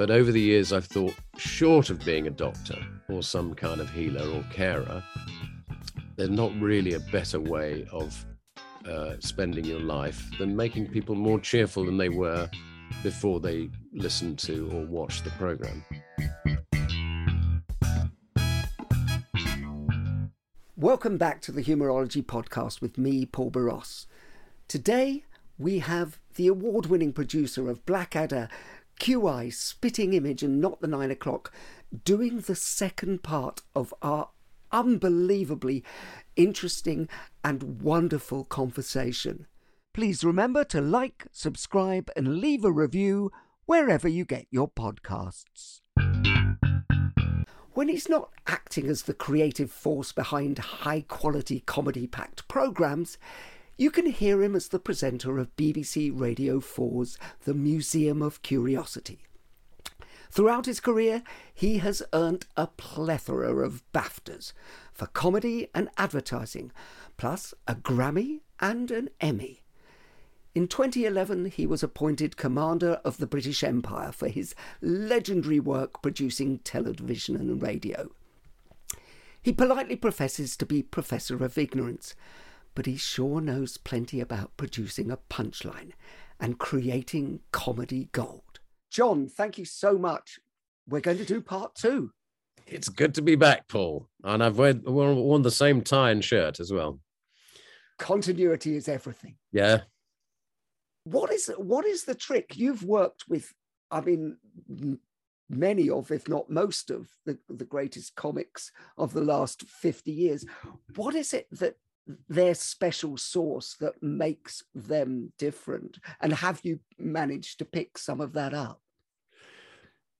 But over the years, I've thought, short of being a doctor or some kind of healer or carer, there's not really a better way of uh, spending your life than making people more cheerful than they were before they listened to or watched the program. Welcome back to the Humourology Podcast with me, Paul Boross. Today we have the award winning producer of Blackadder, QI, Spitting Image, and Not the Nine O'Clock doing the second part of our unbelievably interesting and wonderful conversation. Please remember to like, subscribe, and leave a review wherever you get your podcasts. When he's not acting as the creative force behind high quality comedy packed programmes, you can hear him as the presenter of BBC Radio 4's The Museum of Curiosity. Throughout his career, he has earned a plethora of BAFTAs for comedy and advertising, plus a Grammy and an Emmy. In 2011, he was appointed Commander of the British Empire for his legendary work producing television and radio. He politely professes to be Professor of Ignorance, but he sure knows plenty about producing a punchline and creating comedy gold. John, thank you so much. We're going to do part two. It's good to be back, Paul. And I've worn, worn the same tie and shirt as well. Continuity is everything. Yeah. What is what is the trick? You've worked with, I mean, many of, if not most of, the, the greatest comics of the last 50 years. What is it that their special sauce that makes them different? And have you managed to pick some of that up?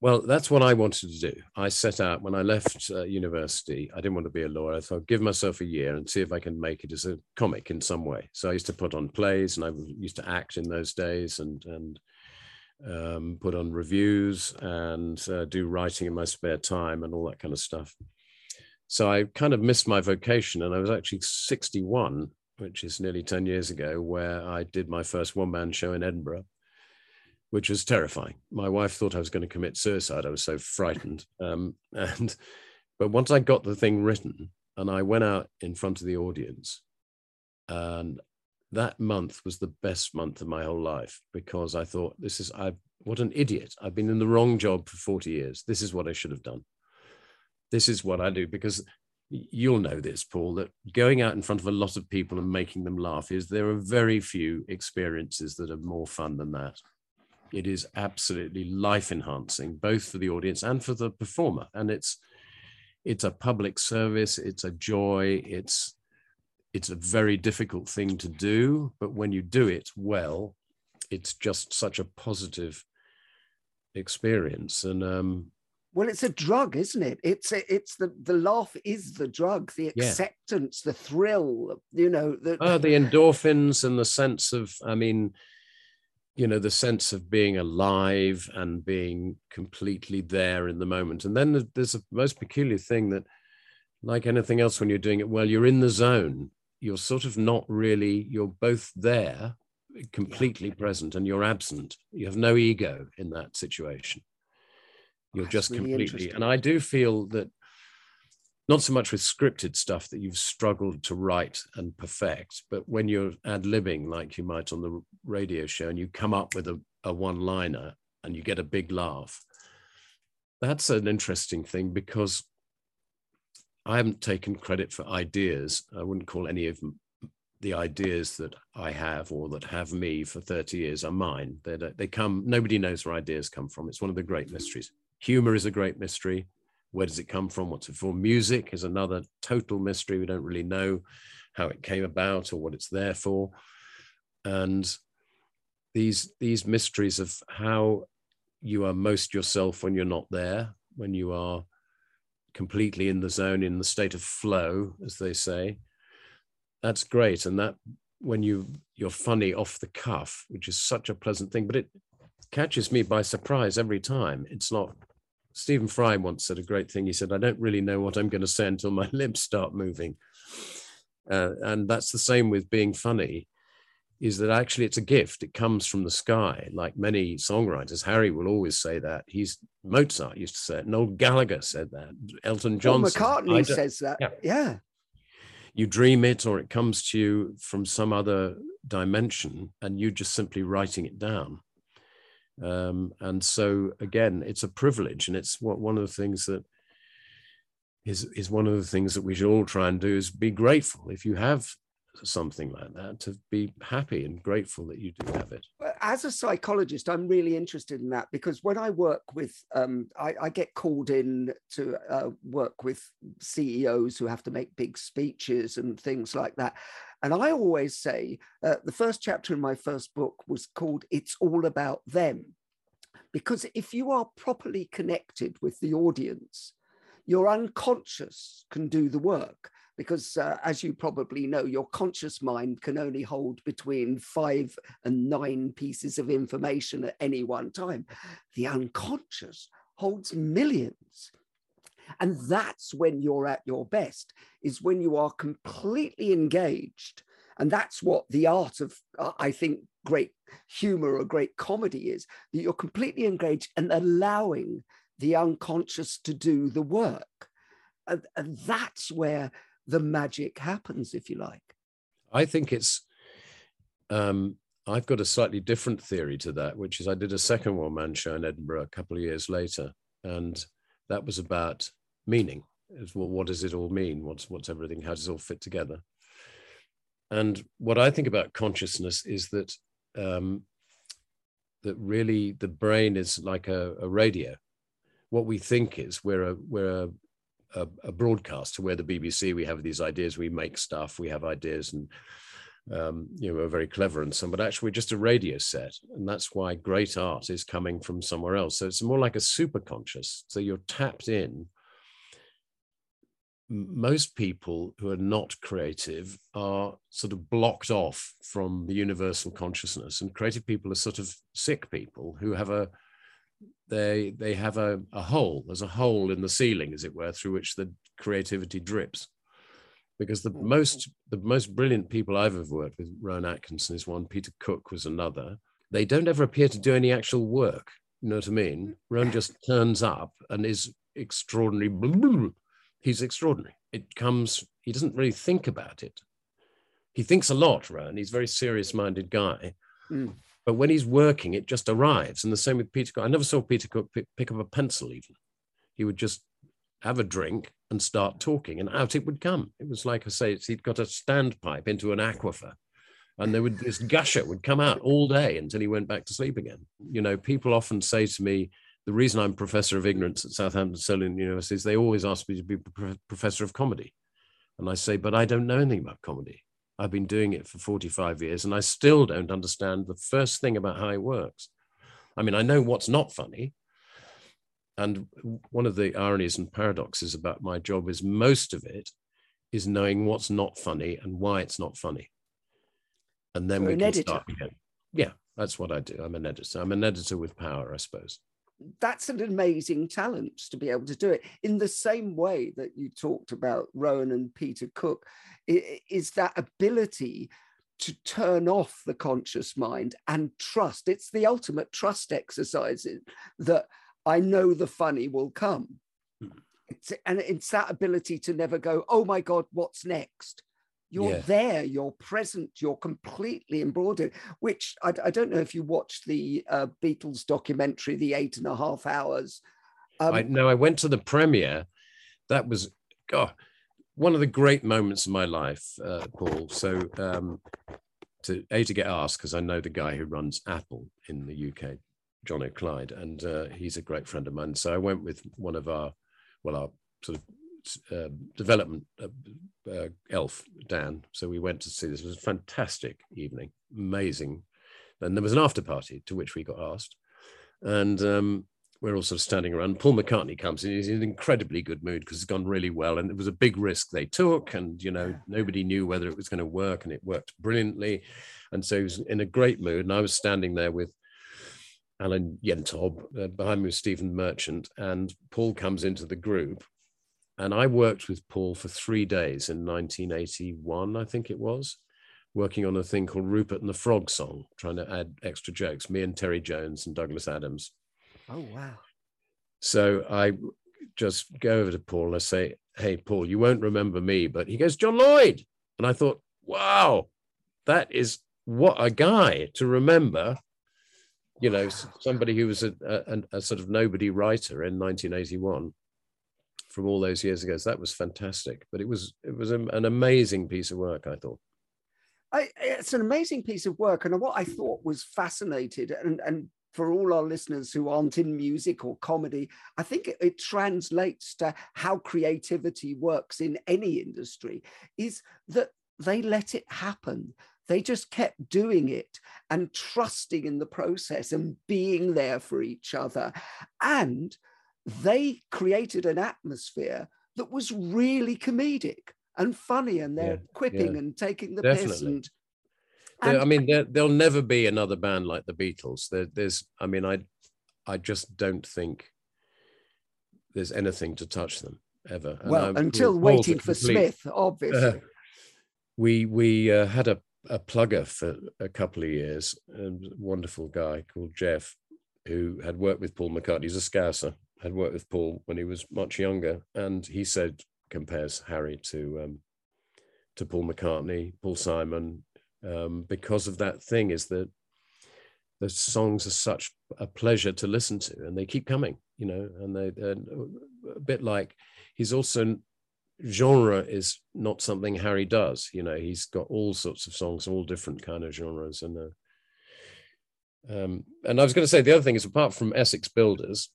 Well, that's what I wanted to do. I set out when I left uh, university. I didn't want to be a lawyer. I thought, give myself a year and see if I can make it as a comic in some way. So I used to put on plays, and I used to act in those days, and and um, put on reviews and uh, do writing in my spare time and all that kind of stuff. So I kind of missed my vocation, and I was actually 61, which is nearly 10 years ago, where I did my first one-man show in Edinburgh which was terrifying. My wife thought I was going to commit suicide. I was so frightened. Um, and but once I got the thing written and I went out in front of the audience, and that month was the best month of my whole life because I thought this is I what an idiot. I've been in the wrong job for 40 years. This is what I should have done. This is what I do because you'll know this, Paul, that going out in front of a lot of people and making them laugh is there are very few experiences that are more fun than that. It is absolutely life enhancing both for the audience and for the performer. And it's it's a public service it's a joy it's it's a very difficult thing to do but when you do it well it's just such a positive experience. And um well, it's a drug, isn't it? It's a, it's the the laugh is the drug, the acceptance, yeah. the thrill, you know. The... Ah, the endorphins and the sense of, I mean, you know, the sense of being alive and being completely there in the moment. And then there's a most peculiar thing that, like anything else, when you're doing it well, you're in the zone. You're sort of not really. You're both there, completely yeah. present, and you're absent. You have no ego in that situation. You're That's just really completely. And I do feel that not so much with scripted stuff that you've struggled to write and perfect, but when you're ad libbing like you might on the radio show and you come up with a, a one liner and you get a big laugh, that's an interesting thing because I haven't taken credit for ideas. I wouldn't call any of the ideas that I have or that have me for 30 years are mine. They, they come, nobody knows where ideas come from. It's one of the great mysteries. Humor is a great mystery. Where does it come from? What's it for? Music is another total mystery. We don't really know how it came about or what it's there for. And these, these mysteries of how you are most yourself when you're not there, when you are completely in the zone, in the state of flow, as they say, that's great. And that when you you're funny off the cuff, which is such a pleasant thing, but it catches me by surprise every time. It's not. Stephen Fry once said a great thing. He said, "I don't really know what I'm going to say until my lips start moving," uh, and that's the same with being funny. Is that actually it's a gift? It comes from the sky, like many songwriters. Harry will always say that. He's Mozart used to say it. Noel Gallagher said that. Elton John. McCartney says that. Yeah. yeah you dream it or it comes to you from some other dimension and you just simply writing it down um, and so again it's a privilege and it's what one of the things that is is one of the things that we should all try and do is be grateful. If you have something like that to be happy and grateful that you do have it. As a psychologist i'm really interested in that because when i work with um, I, I, get called in to uh, work with ceos who have to make big speeches and things like that. And i always say uh, the first chapter in my first book was called it's all about them. Because if you are properly connected with the audience your unconscious can do the work because uh, as you probably know, your conscious mind can only hold between five and nine pieces of information at any one time. The unconscious holds millions. And that's when you're at your best, is when you are completely engaged. And that's what the art of, uh, I think, great humor or great comedy is that you're completely engaged and allowing the unconscious to do the work. And, and that's where the magic happens, if you like. I think it's, um, I've got a slightly different theory to that, which is I did a second one man show in Edinburgh a couple of years later, and that was about meaning. Well, what does it all mean? What's what's everything? How does it all fit together? And what I think about consciousness is that um, that really the brain is like a, a radio. What we think is we're a we're a, a, a broadcast to where the BBC we have these ideas, we make stuff, we have ideas, and um, you know we're very clever and some, but actually we're just a radio set, and that's why great art is coming from somewhere else. So it's more like a super conscious. So you're tapped in. Most people who are not creative are sort of blocked off from the universal consciousness, and creative people are sort of sick people who have a they they have a, a hole. There's a hole in the ceiling as it were through which the creativity drips. Because the mm. most the most brilliant people i've ever worked with rowan atkinson is one peter cook was another. They don't ever appear to do any actual work you know what i mean? Rowan just turns up and is extraordinary. He's extraordinary. It comes he doesn't really think about it. He thinks a lot rowan. He's a very serious minded guy. Mm. But when he's working, it just arrives. And the same with Peter Cook. I never saw Peter Cook pick, up a pencil even. He would just have a drink and start talking, and out it would come. It was like I say, he'd got a standpipe into an aquifer, and there would this gusher would come out all day until he went back to sleep again. You know, people often say to me, the reason I'm professor of ignorance at Southampton Solent University is they always ask me to be professor of comedy, and I say, but I don't know anything about comedy. I've been doing it for 45 years and I still don't understand the first thing about how it works. I mean, I know what's not funny. And one of the ironies and paradoxes about my job is most of it is knowing what's not funny and why it's not funny. And then we can editor. start again. Yeah, that's what I do. I'm an editor. I'm an editor with power, I suppose that's an amazing talent to be able to do it in the same way that you talked about Rowan and Peter Cook is that ability to turn off the conscious mind and trust it's the ultimate trust exercise that I know the funny will come. Hmm. It's, and it's that ability to never go, oh my God, what's next? You're Yeah. there, you're present, you're completely embroidered. Which I, I don't know if you watched the uh, Beatles documentary, The Eight and a Half Hours. Um, I no, I went to the premiere. That was God, one of the great moments of my life, uh, Paul. So um, to a to get asked because I know the guy who runs Apple in the UK, John O'Clyde, and uh, he's a great friend of mine. So I went with one of our, well, our sort of uh, development uh, uh, elf Dan. So we went to see this. It was a fantastic evening, amazing. And there was an after party to which we got asked, and um, we're all sort of standing around. Paul McCartney comes in. He's in an incredibly good mood because it's gone really well, and it was a big risk they took, and you know nobody knew whether it was going to work, and it worked brilliantly. And so he was in a great mood, and I was standing there with Alan Yentob. Uh, behind me was Stephen Merchant, and Paul comes into the group. And I worked with Paul for three days in 1981, I think it was, working on a thing called Rupert and the Frog Song, trying to add extra jokes. Me and Terry Jones and Douglas Adams. oh, wow. So I just go over to Paul and I say, Hey, Paul, you won't remember me, but he goes, John Lloyd. And I thought, wow, that is what a guy to remember. You know, somebody who was a, a, a sort of nobody writer in 1981 from all those years ago. So that was fantastic. But it was it was an amazing piece of work, I thought. I, it's an amazing piece of work. And what I thought was fascinated, and, and for all our listeners who aren't in music or comedy, I think it, it translates to how creativity works in any industry, is that they let it happen. They just kept doing it and trusting in the process and being there for each other. And they created an atmosphere that was really comedic and funny, and they're Yeah, quipping yeah, and taking the piss definitely. and I mean, there, there'll never be another band like the Beatles. There, there's, I mean, I, I just don't think there's anything to touch them ever. And well, I'm- until waiting for complete- Smith, obviously. Uh, we we uh, had a, a plugger for a couple of years, a wonderful guy called Jeff, who had worked with Paul McCartney. He's a Scouser, had worked with Paul when he was much younger, and he said compares Harry to um, to Paul McCartney, Paul Simon, um, because of that thing is that the songs are such a pleasure to listen to, and they keep coming, you know, and they they're a bit like he's also genre is not something Harry does. You know, he's got all sorts of songs, all different kind of genres, and uh, um, and I was going to say the other thing is apart from Essex Builders,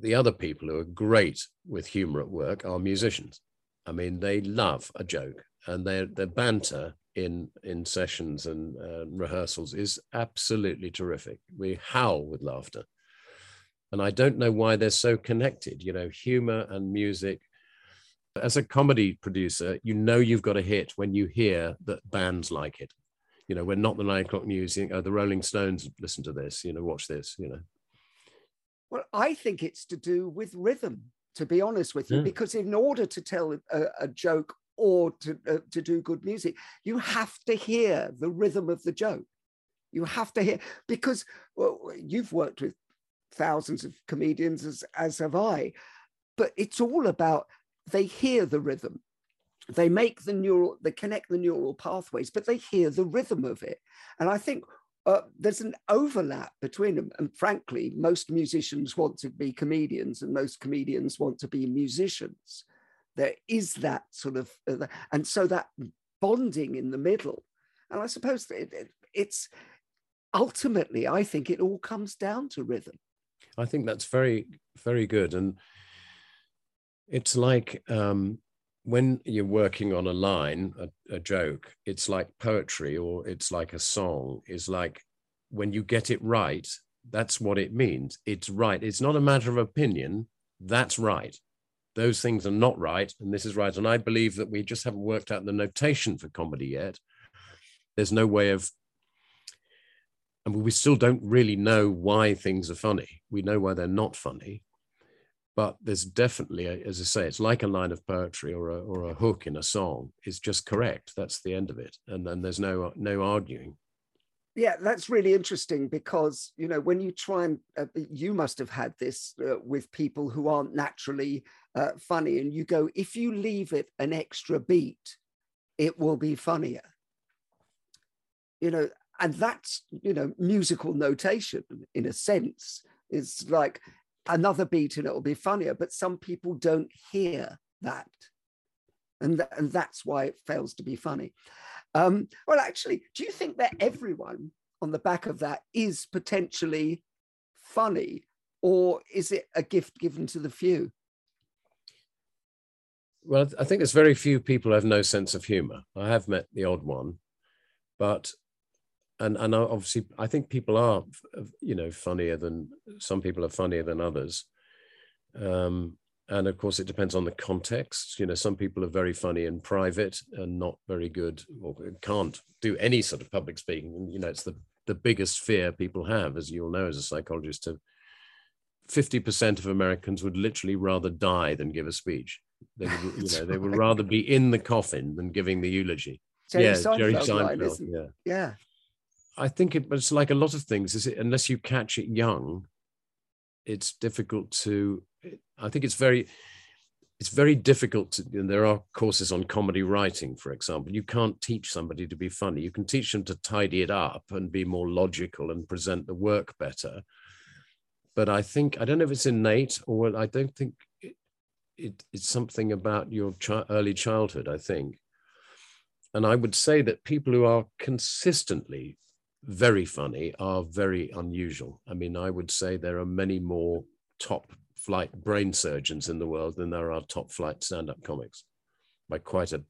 the other people who are great with humor at work are musicians. I mean, they love a joke, and their their banter in in sessions and uh, rehearsals is absolutely terrific. We howl with laughter. And I don't know why they're so connected, you know, humor and music as a comedy producer, you know you've got a hit when you hear that bands like it. You know, we're not the nine o'clock news, you know, the Rolling Stones listen to this, you know, watch this, you know. Well, I think it's to do with rhythm, to be honest with you, Yeah. because in order to tell a, a joke or to, uh, to do good music, you have to hear the rhythm of the joke. You have to hear, because well, you've worked with thousands of comedians, as, as have I, but it's all about they hear the rhythm. They make the neural, they connect the neural pathways, but they hear the rhythm of it. And I think uh, there's an overlap between them. And frankly, most musicians want to be comedians, and most comedians want to be musicians. There is that sort of, uh, and so that bonding in the middle. And I suppose it, it, it's ultimately, I think it all comes down to rhythm. I think that's very, very good. And it's like um, when you're working on a line, a, a joke, it's like poetry or it's like a song, is like when you get it right, that's what it means. It's right. It's not a matter of opinion. That's right. Those things are not right, and this is right. And I believe that we just haven't worked out the notation for comedy yet. There's no way of and we still don't really know why things are funny. We know why they're not funny, but there's definitely, a, as I say, it's like a line of poetry or a, or a hook in a song. It's just correct. That's the end of it, and then there's no no arguing. Yeah, that's really interesting because you know when you try and uh, you must have had this uh, with people who aren't naturally uh, funny, and you go if you leave it an extra beat, it will be funnier. You know, and that's you know musical notation in a sense. It's like another beat and it will be funnier, but some people don't hear that, and th- and that's why it fails to be funny. Um, well, actually, do you think that everyone on the back of that is potentially funny, or is it a gift given to the few? Well, I think there's very few people who have no sense of humor. I have met the odd one, but and and obviously I think people are you know funnier than some people are funnier than others. Um, and of course it depends on the context. You know some people are very funny in private and not very good or can't do any sort of public speaking. You know it's the the biggest fear people have as you'll know as a psychologist to 50% of americans would literally rather die than give a speech. They would you know they would rather be in the coffin than giving the eulogy. Jerry yeah Seinfeld jerry seinfeld isn't yeah. Yeah. I think it, it's like a lot of things. Is it unless you catch it young, it's difficult to. I think it's very, it's very difficult to. There are courses on comedy writing, for example. You can't teach somebody to be funny. You can teach them to tidy it up and be more logical and present the work better. But I think I don't know if it's innate or I don't think it, it it's something about your chi- early childhood. I think. And I would say that people who are consistently very funny are very unusual. I mean, I would say there are many more top flight brain surgeons in the world than there are top flight stand-up comics by quite a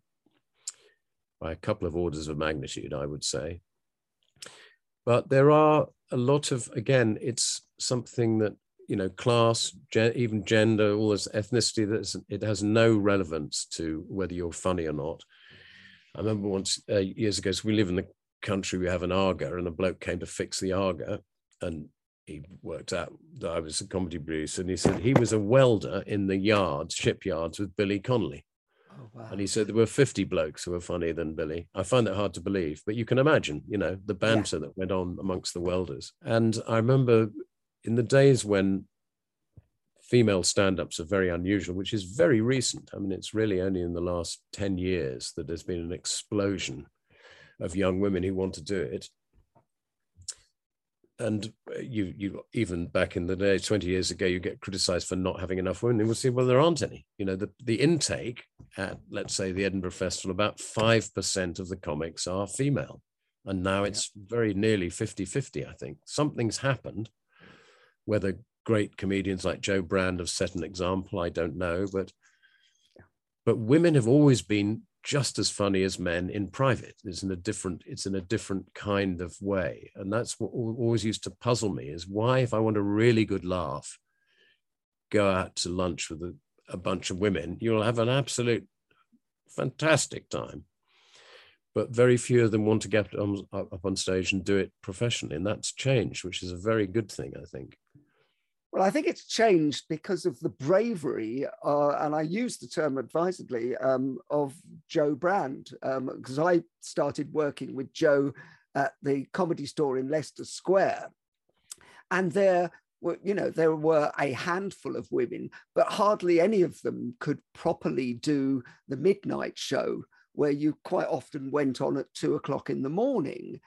by a couple of orders of magnitude, I would say. But there are a lot of again, it's something that you know, class, even gender, all this ethnicity. That it has no relevance to whether you're funny or not. I remember once uh, years ago, so we live in the country we have an Aga, and a bloke came to fix the Aga, and he worked out that I was a comedy producer, and he said he was a welder in the yards, shipyards with Billy Connolly. Oh, wow. And he said there were 50 blokes who were funnier than Billy. I find that hard to believe, but you can imagine, you know, the banter that went on amongst the welders. And I remember in the days when female stand-ups are very unusual, which is very recent. I mean, it's really only in the last 10 years that there's been an explosion of young women who want to do it. And you, you even back in the day, 20 years ago, you get criticized for not having enough women. And we'll see, well, there aren't any. You know, the, the intake at, let's say, the Edinburgh Festival, about 5% of the comics are female. And now it's very nearly 50 50, I think. Something's happened. Whether great comedians like Jo Brand have set an example, I don't know. But, but women have always been just as funny as men in private. It's in a different, it's in a different kind of way. And that's what always used to puzzle me is why, if I want a really good laugh, go out to lunch with a, a bunch of women, you'll have an absolute fantastic time. But very few of them want to get up on stage and do it professionally. And that's changed, which is a very good thing, I think. Well, I think it's changed because of the bravery, uh, and I use the term advisedly, um, of Jo Brand, because um, I started working with Jo at the comedy store in Leicester Square. And there were, you know, there were a handful of women, but hardly any of them could properly do the midnight show, where you quite often went on at two o'clock in the morning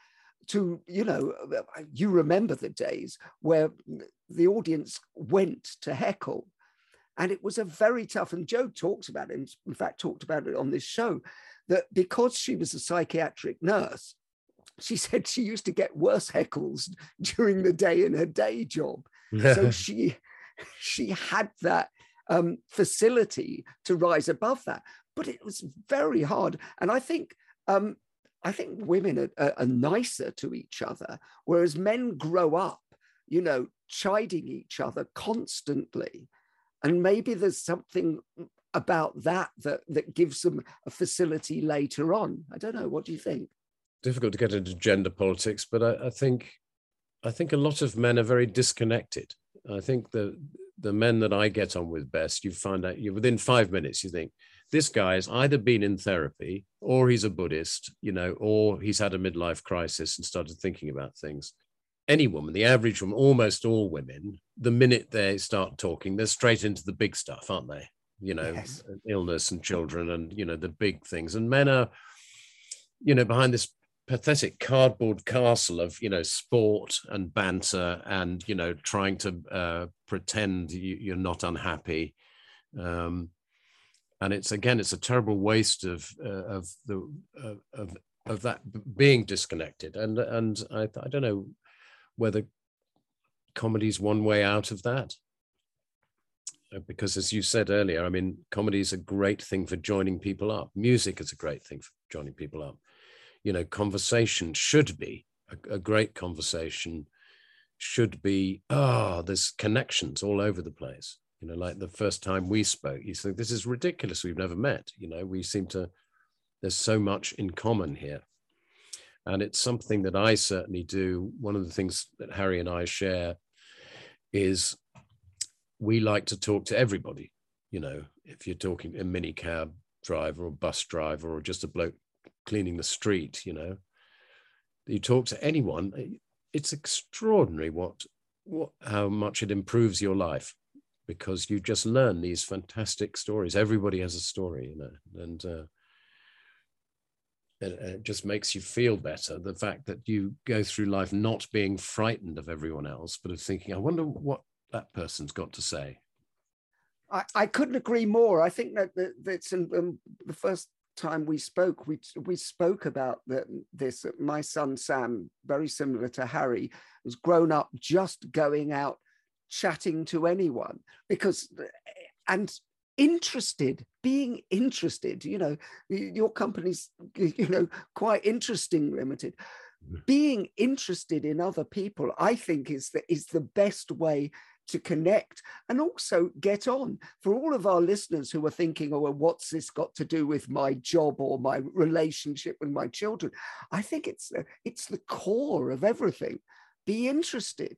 to you know you remember the days where the audience went to heckle. And it was a very tough and jo talks about it in fact talked about it on this show that because she was a psychiatric nurse she said she used to get worse heckles during the day in her day job. So she she had that um, facility to rise above that. But it was very hard. And i think um, I think women are, are, are, nicer to each other, whereas men grow up, you know, chiding each other constantly. And maybe there's something about that that, that gives them a facility later on. I don't know. What do you think? Difficult to get into gender politics, but I, I think I think a lot of men are very disconnected. I think the the men that I get on with best, you find out you within five minutes, you think this guy guy's either been in therapy or he's a Buddhist, you know, or he's had a midlife crisis and started thinking about things. Any woman, the average woman, almost all women, the minute they start talking, they're straight into the big stuff, aren't they? You know, Yes. illness and children and, you know, the big things. And men are, you know, behind this pathetic cardboard castle of you know sport and banter and you know trying to uh, pretend you, you're not unhappy um, and it's again it's a terrible waste of uh, of the uh, of of that being disconnected. And and I, I don't know whether comedy's one way out of that. Uh, because as you said earlier i mean comedy is a great thing for joining people up. Music is a great thing for joining people up. You know conversation should be a, a great conversation should be ah there's connections all over the place you know like the first time we spoke you think this is ridiculous. We've never met. You know we seem to there's so much in common here. And it's something that i certainly do. One of the things that harry and i share is we like to talk to everybody you know if you're talking a minicab driver or bus driver or just a bloke cleaning the street you know. You talk to anyone it's extraordinary what what how much it improves your life because you just learn these fantastic stories everybody has a story you know and uh, it, it just makes you feel better the fact that you go through life not being frightened of everyone else but of thinking i wonder what that person's got to say I, I couldn't agree more. I think that, that that's in, um, the first time we spoke, we we spoke about the, this. My son Sam, very similar to Harry, has grown up just going out, chatting to anyone because, and interested, being interested. You know, your company's you know quite interesting, limited. Being interested in other people, I think, is the is the best way to connect and also get on. For all of our listeners who are thinking, oh, well, what's this got to do with my job or my relationship with my children? I think it's uh, it's the core of everything. Be interested.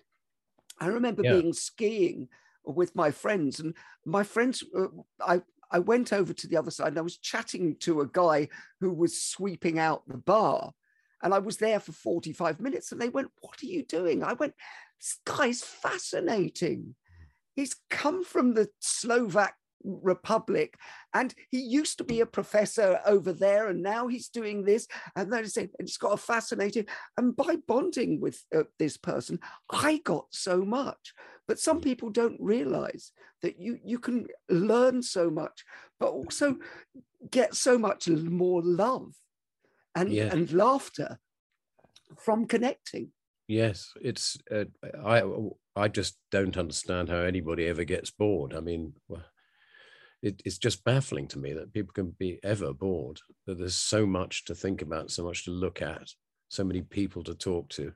I remember Yeah. being skiing with my friends, and my friends, uh, I I went over to the other side and I was chatting to a guy who was sweeping out the bar. And I was there for 45 minutes and they went, What are you doing? I went, This guy's fascinating. He's come from the Slovak Republic and he used to be a professor over there and now he's doing this. And then It's got a fascinating. And by bonding with uh, this person, I got so much. But some people don't realize that you, you can learn so much, but also get so much more love and, Yeah. and laughter from connecting. Yes, it's uh, I I just don't understand how anybody ever gets bored. I mean, well, it, it's just baffling to me that people can be ever bored. That there's so much to think about, so much to look at, so many people to talk to.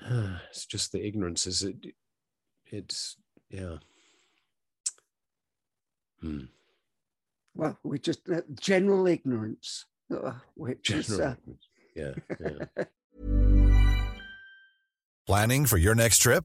It's just the ignorance. Is it? It's yeah. Hmm. Well, we just uh, general ignorance, uh, which is uh, ignorance. Yeah, yeah. Planning for your next trip?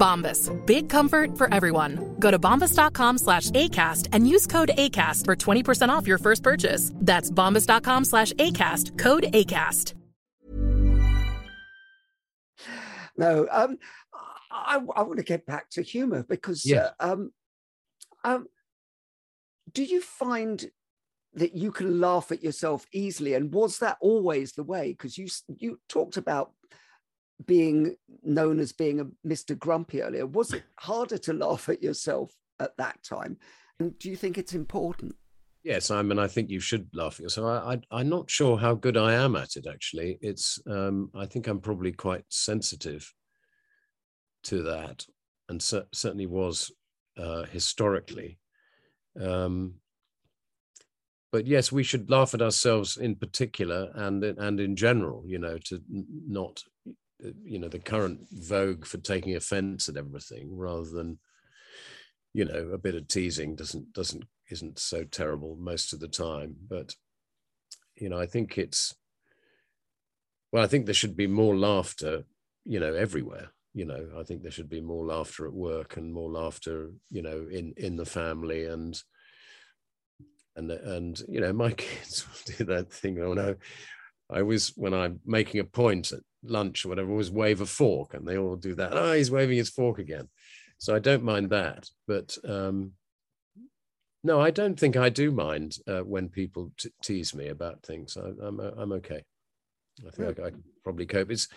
Bombas. Big comfort for everyone. Go to bombas.com slash ACAST and use code ACAST for 20% off your first purchase. That's bombas.com slash ACAST. Code ACAST. No, um, I, I want to get back to humor because Yeah. uh, um, um, do you find that you can laugh at yourself easily, and was that always the way? Because you you talked about being known as being a Mr. Grumpy earlier. Was it harder to laugh at yourself at that time? And do you think it's important? Yes, I mean, I think you should laugh at yourself. I, I'm not sure how good I am at it. Actually, it's. Um, I think I'm probably quite sensitive to that, and cer- certainly was uh, historically. Um, but yes, we should laugh at ourselves in particular, and and in general. You know, to not, you know, the current vogue for taking offence at everything, rather than, you know, a bit of teasing doesn't doesn't isn't so terrible most of the time. But you know, I think it's well, I think there should be more laughter, you know, everywhere. You know, I think there should be more laughter at work and more laughter, you know, in in the family and and and you know, my kids do that thing. Oh no, I was when I'm making a point at lunch or whatever, always wave a fork, and they all do that. Oh, he's waving his fork again. So I don't mind that, but um, no, I don't think I do mind uh, when people t- tease me about things. I, I'm I'm okay. I think I, I can probably cope. It's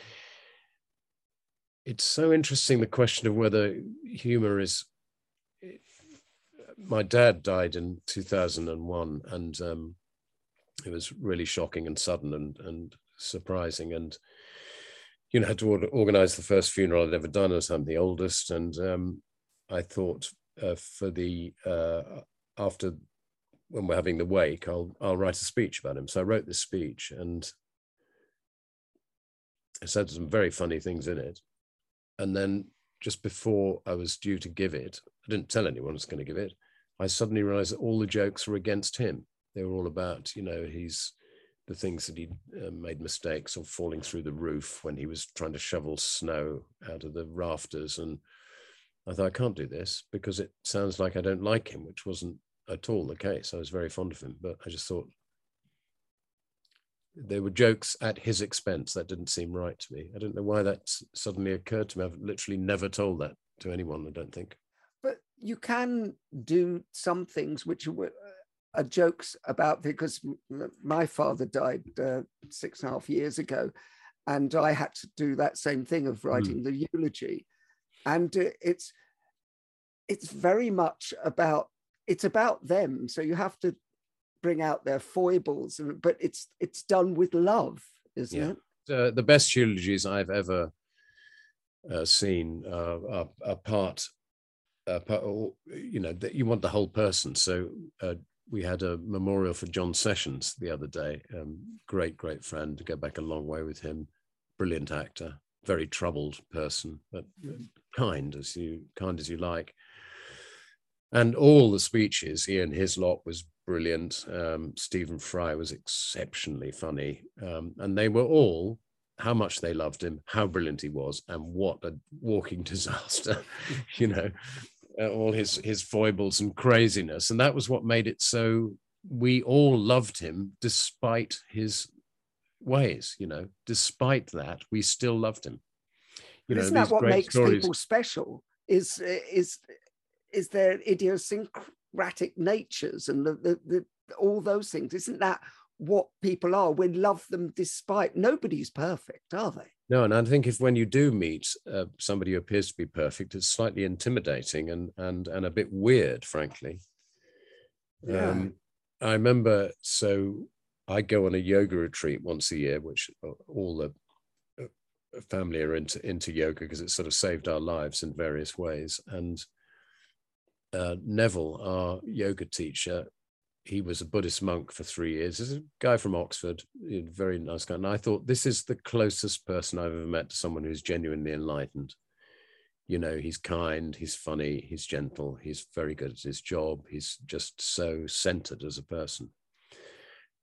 it's so interesting the question of whether humor is. My dad died in 2001, and um, it was really shocking and sudden and and surprising, and you know had to organize the first funeral I'd ever done as I'm the oldest, and um, I thought uh, for the uh, after when we're having the wake, I'll I'll write a speech about him. So I wrote this speech, and I said some very funny things in it. And then just before I was due to give it, I didn't tell anyone I was going to give it. I suddenly realized that all the jokes were against him. They were all about, you know, he's the things that he uh, made mistakes of falling through the roof when he was trying to shovel snow out of the rafters. And I thought, I can't do this because it sounds like I don't like him, which wasn't at all the case. I was very fond of him, but I just thought they were jokes at his expense. That didn't seem right to me. I don't know why that suddenly occurred to me. I've literally never told that to anyone, I don't think. But you can do some things which are, are jokes about because my father died uh, six and a half years ago, and I had to do that same thing of writing the eulogy, and uh, it's it's very much about it's about them. So you have to bring out their foibles, but it's it's done with love, isn't Yeah. it? uh, the best eulogies I've ever uh, seen uh, are, are part, uh, part, or, you know, that you want the whole person. So uh, we had a memorial for John Sessions the other day. Um, great, great friend. to Go back a long way with him. Brilliant actor. Very troubled person, but kind as you kind as you like. And all the speeches, Ian Hislop was brilliant. Um, Stephen Fry was exceptionally funny. Um, and they were all how much they loved him, how brilliant he was, and what a walking disaster, you know, uh, all his his foibles and craziness. And that was what made it so we all loved him despite his ways, you know, despite that, we still loved him. You know, Isn't that what makes stories- people special? Is is is their idiosyncratic natures and the, the, the all those things? Isn't that what people are? We love them despite nobody's perfect, are they? No, and I think if when you do meet uh, somebody who appears to be perfect, it's slightly intimidating and and and a bit weird, frankly. Yeah. Um, I remember, so I go on a yoga retreat once a year, which all the uh, family are into into yoga because it sort of saved our lives in various ways. And uh, Neville, our yoga teacher, he was a Buddhist monk for three years. He's a guy from Oxford, very nice guy. And I thought this is the closest person I've ever met to someone who's genuinely enlightened. You know, he's kind, he's funny, he's gentle, he's very good at his job. He's just so centered as a person.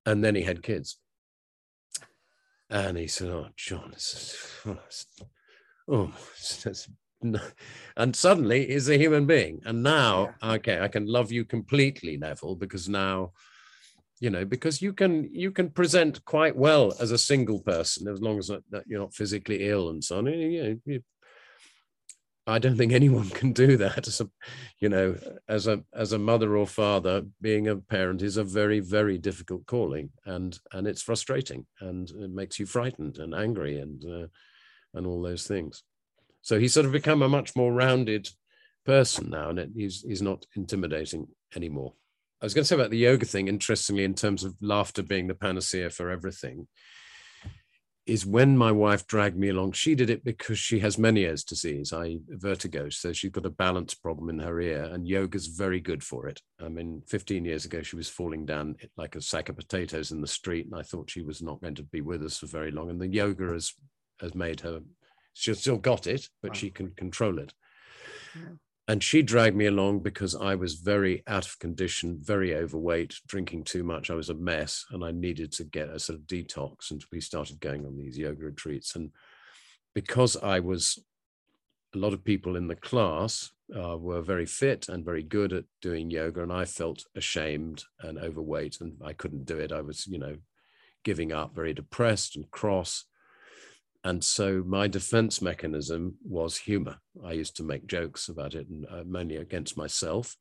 And then he had kids. And he said, Oh, John, this is, oh, it's, it's and suddenly is a human being. And now, yeah. okay, I can love you completely, Neville, because now, you know, because you can you can present quite well as a single person as long as that, that you're not physically ill and so on. You know, you, I don't think anyone can do that. As a, you know, as a as a mother or father, being a parent is a very very difficult calling, and and it's frustrating, and it makes you frightened and angry, and uh, and all those things. So he's sort of become a much more rounded person now, and it, he's he's not intimidating anymore. I was going to say about the yoga thing, interestingly, in terms of laughter being the panacea for everything, is when my wife dragged me along. She did it because she has Meniere's disease, I vertigo, so she's got a balance problem in her ear, and yoga's very good for it. I mean, 15 years ago, she was falling down like a sack of potatoes in the street, and I thought she was not going to be with us for very long. And the yoga has has made her She's still got it, but wow. she can control it. Yeah. And she dragged me along because I was very out of condition, very overweight, drinking too much. I was a mess and I needed to get a sort of detox. And we started going on these yoga retreats. And because I was, a lot of people in the class uh, were very fit and very good at doing yoga. And I felt ashamed and overweight and I couldn't do it. I was, you know, giving up, very depressed and cross and so my defense mechanism was humor. I used to make jokes about it, and uh, mainly against myself.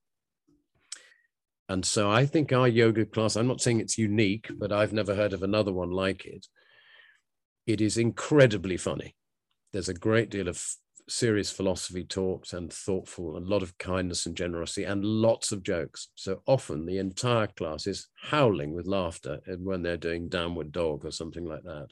And so I think our yoga class, I'm not saying it's unique, but I've never heard of another one like it. It is incredibly funny. There's a great deal of serious philosophy talks and thoughtful, a lot of kindness and generosity, and lots of jokes. So often the entire class is howling with laughter when they're doing downward dog or something like that.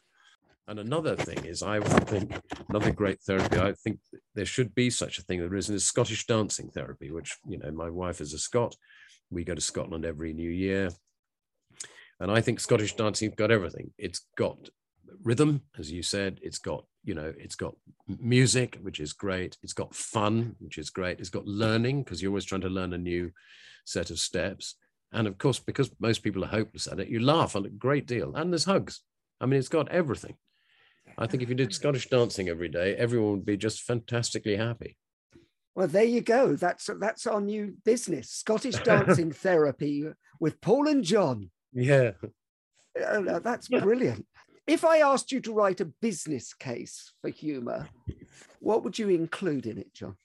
And another thing is, I think another great therapy. I think there should be such a thing. There is Scottish dancing therapy, which you know, my wife is a Scot. We go to Scotland every New Year, and I think Scottish dancing's got everything. It's got rhythm, as you said. It's got you know, it's got music, which is great. It's got fun, which is great. It's got learning because you're always trying to learn a new set of steps. And of course, because most people are hopeless at it, you laugh a great deal. And there's hugs. I mean, it's got everything. I think if you did Scottish dancing every day, everyone would be just fantastically happy. Well, there you go. That's that's our new business: Scottish dancing therapy with Paul and John. Yeah, uh, that's brilliant. If I asked you to write a business case for humour, what would you include in it, John?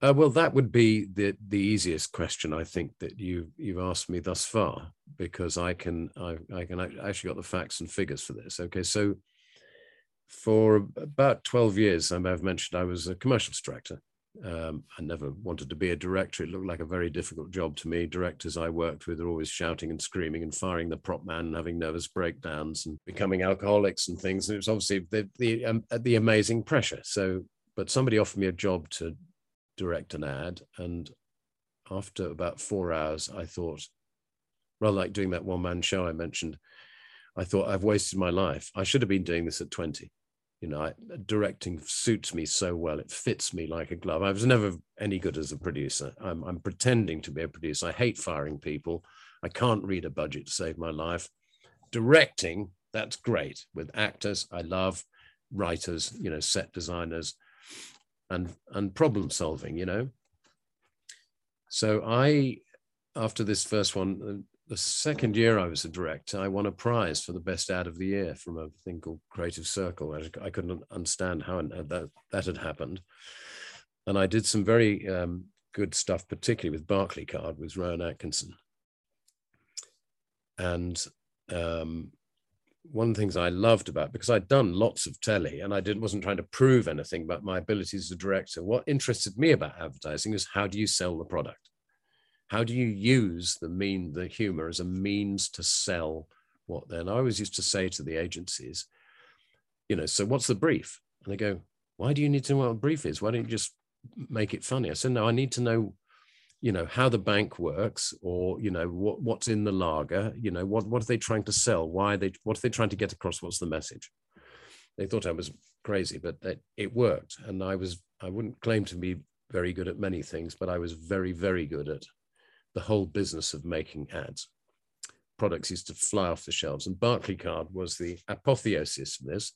Uh, well, that would be the the easiest question I think that you you've asked me thus far because I can I, I can actually got the facts and figures for this. Okay, so for about 12 years, I may have mentioned I was a commercial director. Um, I never wanted to be a director. It looked like a very difficult job to me. Directors I worked with are always shouting and screaming and firing the prop man and having nervous breakdowns and becoming alcoholics and things. And it was obviously the the, um, the amazing pressure. So, but somebody offered me a job to direct an ad, and after about four hours, I thought, rather like doing that one man show I mentioned, I thought I've wasted my life. I should have been doing this at 20 you know, I, directing suits me so well. It fits me like a glove. I was never any good as a producer. I'm, I'm pretending to be a producer. I hate firing people. I can't read a budget to save my life. Directing, that's great. With actors, I love writers, you know, set designers, and and problem solving. You know. So I, after this first one, the second year I was a director, I won a prize for the best ad of the year from a thing called Creative Circle. I, I couldn't understand how that, that had happened. And I did some very um, good stuff, particularly with Barclaycard, with Rowan Atkinson. And um, one of the things I loved about because I'd done lots of telly and I didn't wasn't trying to prove anything about my abilities as a director. What interested me about advertising is how do you sell the product? How do you use the mean the humor as a means to sell what then? I always used to say to the agencies you know so what's the brief? And they go why do you need to know what a brief is? Why don't you just make it funny? I said no i need to know you know how the bank works or you know what, what's in the lager you know what what are they trying to sell? Why they what are they trying to get across? What's the message? They thought i was crazy but that it worked. And i was i wouldn't claim to be very good at many things but i was very very good at the whole business of making ads products used to fly off the shelves and barclaycard was the apotheosis of this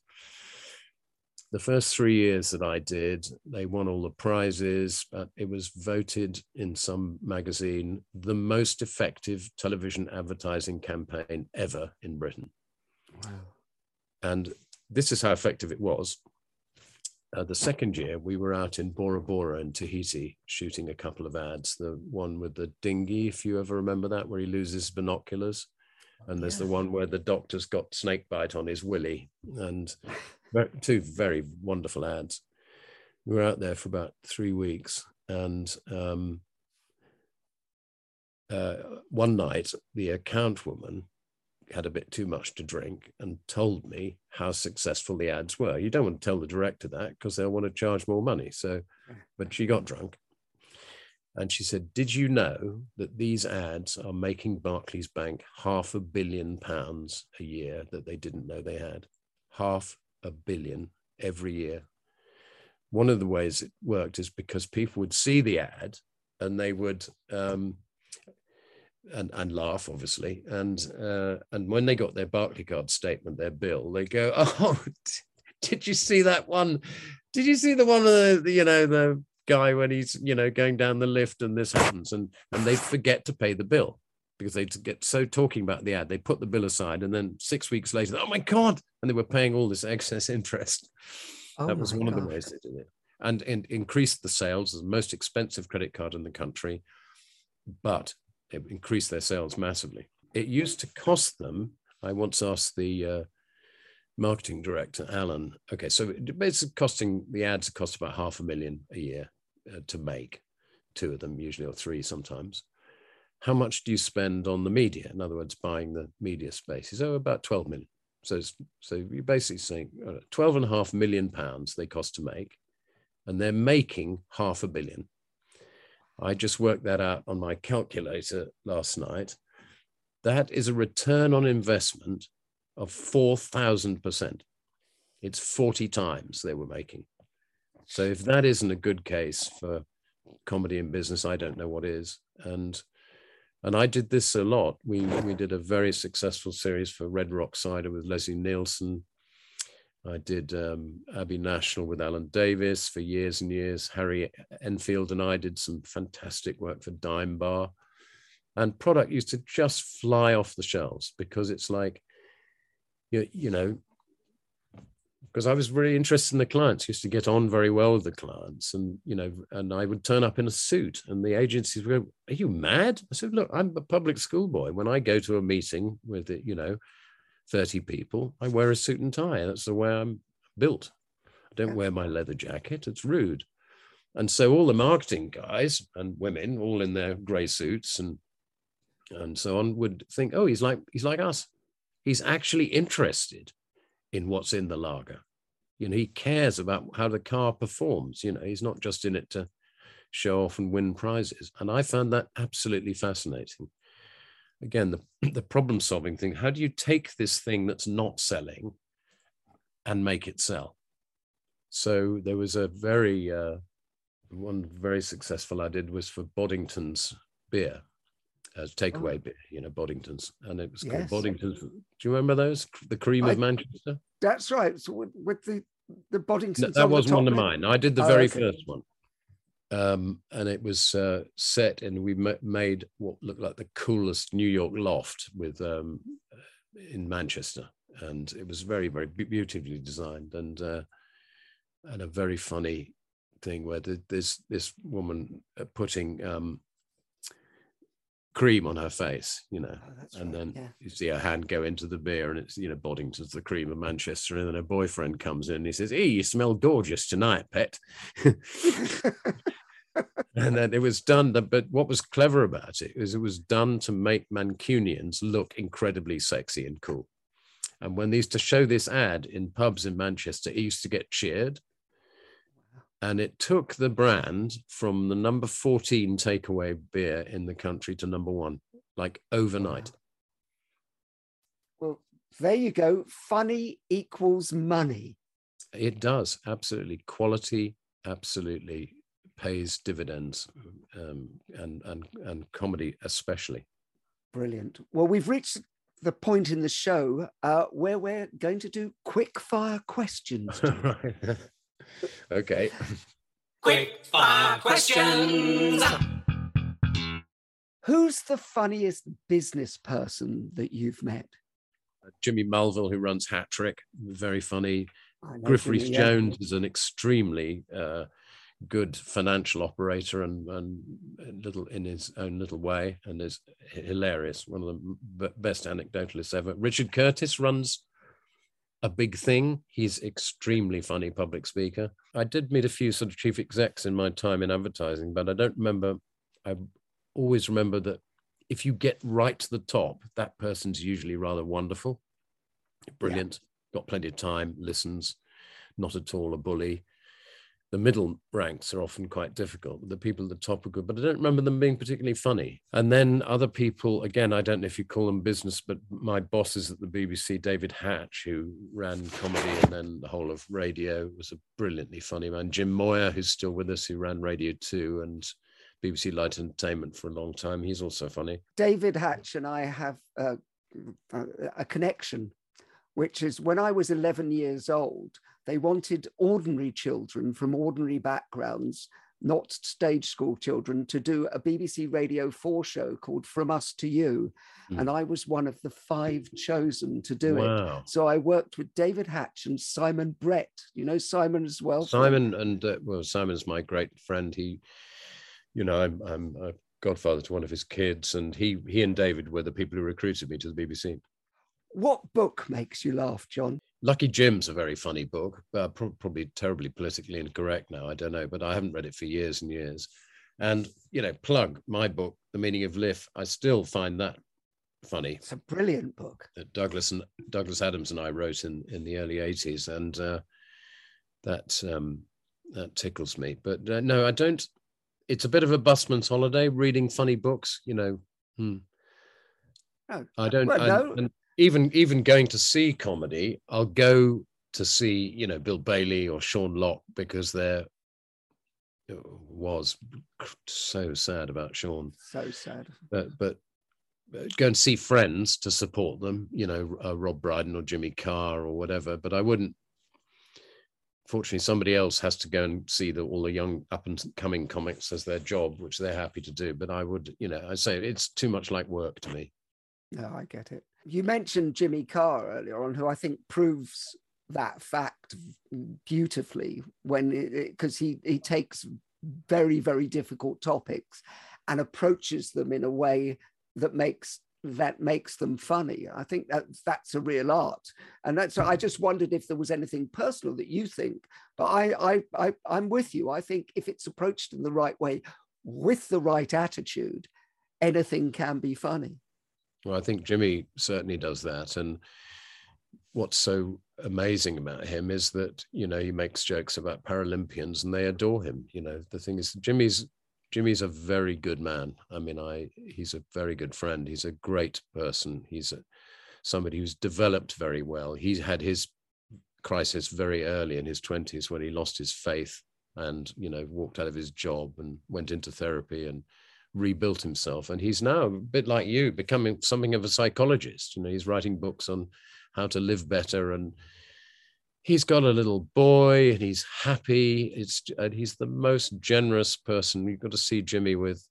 the first three years that I did, they won all the prizes, but it was voted in some magazine the most effective television advertising campaign ever in Britain. Wow. And this is how effective it was. Uh, the second year, we were out in Bora Bora in Tahiti shooting a couple of ads. The one with the dinghy, if you ever remember that, where he loses binoculars. And there's yeah. the one where the doctor's got snake bite on his willy. And two very wonderful ads. We were out there for about three weeks, and um, uh, one night the account woman had a bit too much to drink and told me how successful the ads were. You don't want to tell the director that because they'll want to charge more money. So, but she got drunk. And she said, Did you know that these ads are making Barclays Bank half a billion pounds a year that they didn't know they had? Half a billion every year. One of the ways it worked is because people would see the ad and they would um, and, and laugh, obviously. And uh, and when they got their Barclaycard statement, their bill, they go, "Oh, did you see that one? Did you see the one of the you know the guy when he's you know going down the lift and this happens?" And and they forget to pay the bill because they get so talking about the ad, they put the bill aside, and then six weeks later, oh my god, and they were paying all this excess interest. Oh that was one God. of the ways they did it, and, and increased the sales as the most expensive credit card in the country, but it increased their sales massively. It used to cost them. I once asked the uh, marketing director Alan. Okay, so it's costing the ads cost about half a million a year uh, to make, two of them usually or three sometimes how much do you spend on the media? In other words, buying the media spaces? Oh, about 12 million. So, so you're basically saying uh, 12 and a half million pounds they cost to make, and they're making half a billion. I just worked that out on my calculator last night. That is a return on investment of 4,000%. It's 40 times they were making. So if that isn't a good case for comedy and business, I don't know what is. And and I did this a lot. We we did a very successful series for Red Rock Cider with Leslie Nielsen. I did um, Abbey National with Alan Davies for years and years. Harry Enfield and I did some fantastic work for Dime Bar. And product used to just fly off the shelves because it's like, you, you know, because I was really interested in the clients, used to get on very well with the clients. And, you know, and I would turn up in a suit and the agencies would go, Are you mad? I said, Look, I'm a public school boy. When I go to a meeting with, it, you know, 30 people, I wear a suit and tie. That's the way I'm built. I don't wear my leather jacket. It's rude. And so all the marketing guys and women, all in their grey suits and and so on, would think, oh, he's like he's like us. He's actually interested in what's in the lager. You know, he cares about how the car performs. You know, he's not just in it to show off and win prizes. And I found that absolutely fascinating. Again, the, the problem solving thing how do you take this thing that's not selling and make it sell? So there was a very, uh, one very successful I did was for Boddington's beer as takeaway oh. beer, you know, Boddington's, and it was called yes. Boddington's. Do you remember those? The cream I, of Manchester. That's right. So with, with the the Boddington's. No, that was one of mine. I did the oh, very okay. first one, um, and it was uh, set, and we made what looked like the coolest New York loft with um, in Manchester, and it was very very beautifully designed and uh, and a very funny thing where there's this woman uh, putting um, cream on her face, you know, oh, and right. then yeah. you see her hand go into the beer, and it's you know Boddington's the cream of Manchester, and then her boyfriend comes in, and he says, "Hey, you smell gorgeous tonight, pet." and then it was done. But what was clever about it is it was done to make Mancunians look incredibly sexy and cool. And when they used to show this ad in pubs in Manchester, it used to get cheered. and it took the brand from the number 14 takeaway beer in the country to number one, like overnight. Well, there you go. Funny equals money. It does absolutely. Quality absolutely pays dividends, um, and and and comedy especially. Brilliant. Well, we've reached the point in the show uh, where we're going to do quick fire questions. right. okay. Quick fire questions. Who's the funniest business person that you've met? Jimmy Mulville, who runs Hat Trick, very funny. I Griff Jimmy, Rhys yeah. Jones is an extremely uh, good financial operator and, and little in his own little way and is hilarious. One of the b- best anecdotalists ever. Richard Curtis runs a big thing. He's extremely funny public speaker. I did meet a few sort of chief execs in my time in advertising, but I don't remember. I always remember that if you get right to the top, that person's usually rather wonderful, brilliant, got plenty of time, listens, not at all a bully. The middle ranks are often quite difficult. The people at the top are good, but I don't remember them being particularly funny. And then other people, again, I don't know if you call them business, but my bosses at the BBC, David Hatch, who ran comedy and then the whole of radio, was a brilliantly funny man. Jim Moir, who's still with us, who ran Radio 2 and BBC Light Entertainment for a long time. He's also funny. David Hatch and I have a, a connection, which is when I was 11 years old, they wanted ordinary children from ordinary backgrounds, not stage school children, to do a BBC Radio 4 show called From Us to You. Mm. And I was one of the five chosen to do it. So I worked with David Hatch and Simon Brett. You know Simon as well? Simon and uh, well, Simon's my great friend. He, you know, I'm I'm a godfather to one of his kids, and he he and David were the people who recruited me to the BBC. What book makes you laugh, John? Lucky Jim's a very funny book, uh, pro- probably terribly politically incorrect now. I don't know, but I haven't read it for years and years. And you know, plug my book, The Meaning of Life. I still find that funny. It's a brilliant book. That Douglas and Douglas Adams and I wrote in in the early '80s, and uh, that um, that tickles me. But uh, no, I don't. It's a bit of a busman's holiday reading funny books. You know, hmm. Oh, I don't. well, I- no. Even even going to see comedy, I'll go to see you know Bill Bailey or Sean Lock because there was so sad about Sean So sad. but but uh, go and see friends to support them you know uh, rob brydon or jimmy carr or whatever but i wouldn't fortunately somebody else has to go and see the, all the young up and coming comics as their job which they're happy to do but i would you know i say it's too much like work to me No, I get it. You mentioned Jimmy Carr earlier on, who I think proves that fact beautifully when because he he takes very very difficult topics and approaches them in a way that makes that makes them funny. I think that that's a real art, and that's. I just wondered if there was anything personal that you think, but I I, I I'm with you. I think if it's approached in the right way, with the right attitude, anything can be funny. Well, I think Jimmy certainly does that. And what's so amazing about him is that, you know, he makes jokes about Paralympians and they adore him. You know, the thing is, Jimmy's Jimmy's a very good man. I mean, I he's a very good friend. He's a great person. He's a, somebody who's developed very well. He's had his crisis very early in his 20s when he lost his faith and, you know, walked out of his job and went into therapy and rebuilt himself and he's now a bit like you becoming something of a psychologist. You know he's writing books on how to live better and he's got a little boy and he's happy. It's and he's the most generous person. You've got to see jimmy with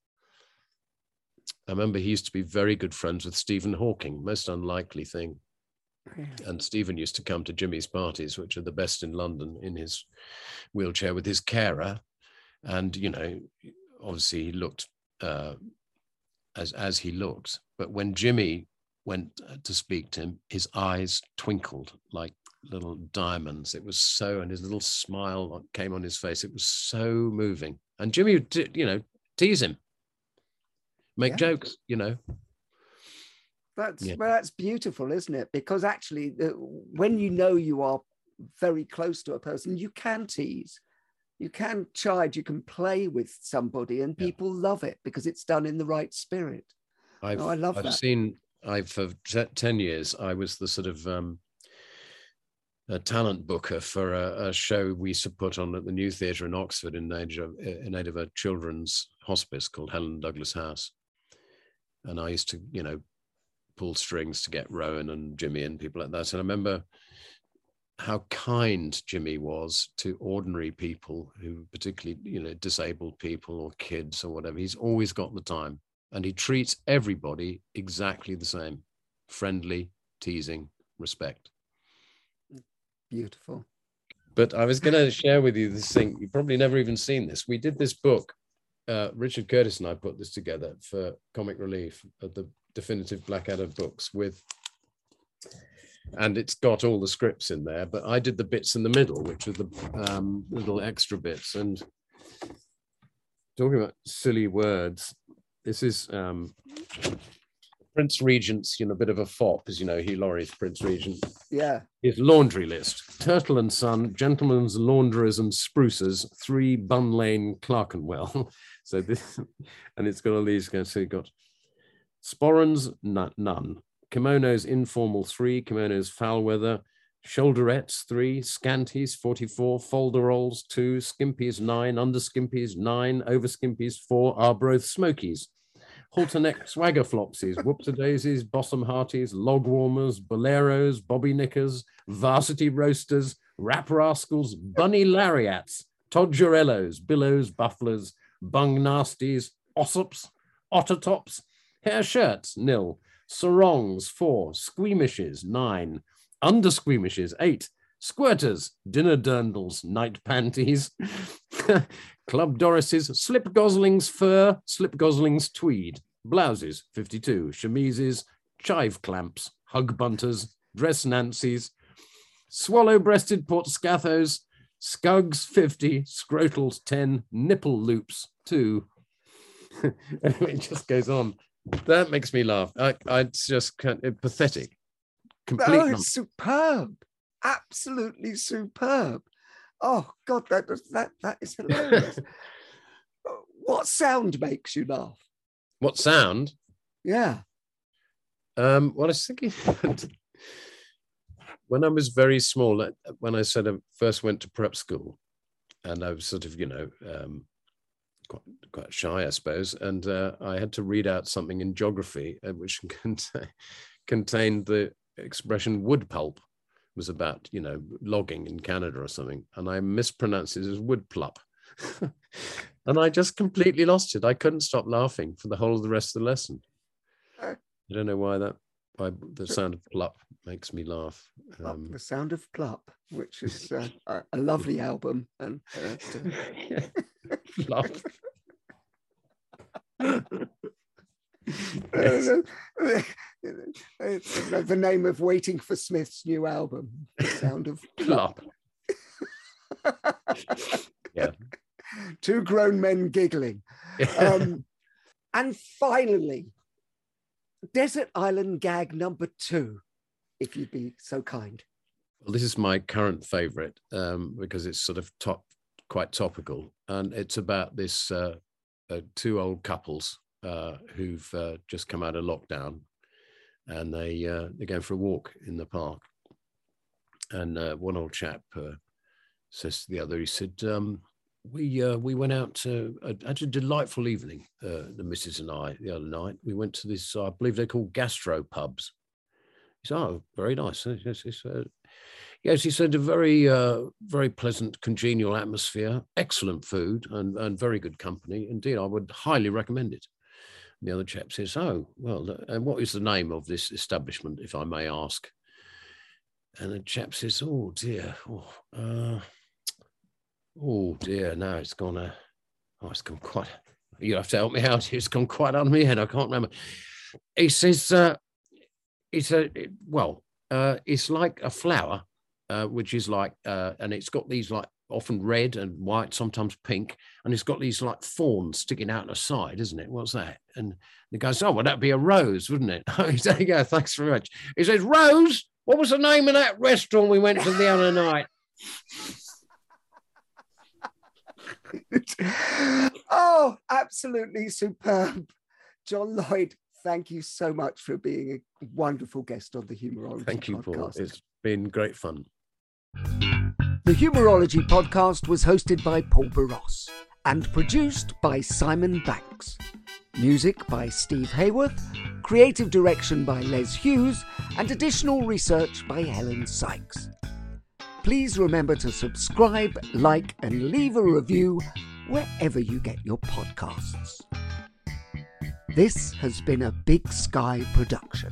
i remember he used to be very good friends with stephen hawking most unlikely thing. And Stephen used to come to Jimmy's parties, which are the best in London, in his wheelchair with his carer. And, you know, obviously he looked uh, as as he looked. But when Jimmy went to speak to him, his eyes twinkled like little diamonds. It was so, and his little smile came on his face. It was so moving. And Jimmy would, you know, tease him, make Yeah. jokes, you know. That's Yeah. well, that's beautiful, isn't it? Because actually, the, when you know you are very close to a person, you can tease. You can chide, you can play with somebody, and people love it because it's done in the right spirit. I've, Oh, I love I've that. seen. I've for te- ten years. I was the sort of um, a talent booker for a, a show we used to put on at the New Theatre in Oxford in aid of in aid of a children's hospice called Helen Douglas House, and I used to, you know, pull strings to get Rowan and Jimmy and people like that. And I remember how kind Jimmy was to ordinary people who particularly, you know, disabled people or kids or whatever. He's always got the time and he treats everybody exactly the same friendly, teasing, respect. Beautiful. But I was going to share with you this thing. You've probably never even seen this. We did this book. Uh, Richard Curtis and I put this together for Comic Relief at the definitive Blackadder books with, and it's got all the scripts in there. But I did the bits in the middle, which are the um, little extra bits. And talking about silly words, this is um, Prince Regent's, you know, a bit of a fop, as you know, Hugh Laurie's Prince Regent Yeah. his laundry list Turtle and Son, Gentlemen's Launderers and Sprucers, three Bun Lane, Clerkenwell. so this, and it's got all these, so you've got Sporrans, none. Kimonos Informal, three. Kimonos Foul Weather. Shoulderettes, three. Scanties, 44. Folderols, two. Skimpies, nine. Underskimpies, nine. Overskimpies, four. Arbroath Smokies. Halterneck swagger flopsies, whoopsie daisies, bosom hearties, log warmers, boleros, bobby knickers, varsity roasters, rap rascals, bunny lariats, todgerellos, billows, bufflers, bung nasties, ossops, otter tops, hair shirts, nil, sarongs, four, squeamishes, nine, under squeamishes, eight, squirters, dinner dirndles, night panties, club dorises, slip goslings fur, slip goslings tweed, blouses, 52, chemises, chive clamps, hug bunters, dress nancies, swallow breasted port scathos, scugs, 50, scrotals, 10, nipple loops, 2. it just goes on. That makes me laugh. I, I just of pathetic. Complete Oh, it's superb. Absolutely superb. Oh God, that that that is hilarious. what sound makes you laugh? What sound? Yeah. Um, well, I was thinking when I was very small, uh, when I said I first went to prep school, and I was sort of, you know, um, quite, quite shy, I suppose, and uh, I had to read out something in geography, uh, which contain, contained the expression wood pulp. It was about, you know, logging in Canada or something, and I mispronounced it as wood plup. and I just completely lost it. I couldn't stop laughing for the whole of the rest of the lesson. I don't know why that why the sound of plup makes me laugh. Um, the sound of plup, which is uh, a, lovely album, and uh, plup. The name of Waiting for Smith's new album, The Sound of Plop. yeah. Two grown men giggling. Um, and finally, Desert Island gag number two, if you'd be so kind. Well, this is my current favorite um, because it's sort of top, quite topical, and it's about this uh, uh, two old couples uh, who've uh, just come out of lockdown, and they uh, they're going for a walk in the park, and uh, one old chap uh, says to the other, he said, um, "We uh, we went out to had a delightful evening, the missus and I, the other night. We went to this, I believe they're called gastro pubs." He said, "Oh, very nice. Yes." He said, "A very, uh, very pleasant, congenial atmosphere, excellent food, and, and very good company. Indeed, I would highly recommend it." And the other chap says, "Oh, well, and what is the name of this establishment, if I may ask?" And the chap says, "Oh dear, oh, uh, oh dear, no, it's gone. Uh, oh, it's gone quite. You have to help me out. It's gone quite of my head. I can't remember." He says, uh, "It's a well, uh, it's like a flower, uh, which is like, uh, and it's got these like often red and white, sometimes pink, and it's got these like thorns sticking out the side, isn't it? What's that?" And the guy says, "Oh, well, that'd be a rose, wouldn't it?" he said, "Yeah, thanks very much." He says, "Rose." What was the name of that restaurant we went to the other night? Oh, absolutely superb. John Lloyd, thank you so much for being a wonderful guest on the Humourology podcast. Thank you, podcast. Paul. It's been great fun. The Humourology podcast was hosted by Paul Boross and produced by Simon Banks. Music by Steve Hayworth, creative direction by Les Hughes, and additional research by Helen Sykes. Please remember to subscribe, like, and leave a review wherever you get your podcasts. This has been a Big Sky production.